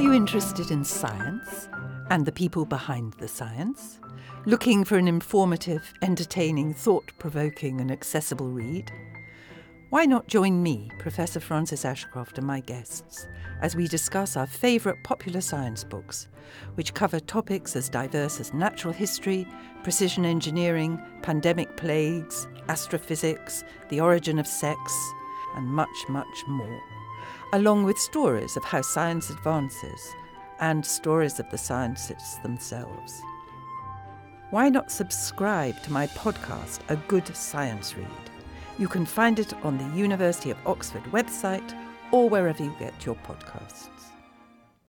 Are you interested in science and the people behind the science? Looking for an informative, entertaining, thought provoking, and accessible read? Why not join me, Professor Frances Ashcroft, and my guests as we discuss our favourite popular science books, which cover topics as diverse as natural history, precision engineering, pandemic plagues, astrophysics, the origin of sex, and much, much more along with stories of how science advances and stories of the scientists themselves. Why not subscribe to my podcast, A Good Science Read? You can find it on the University of Oxford website or wherever you get your podcasts.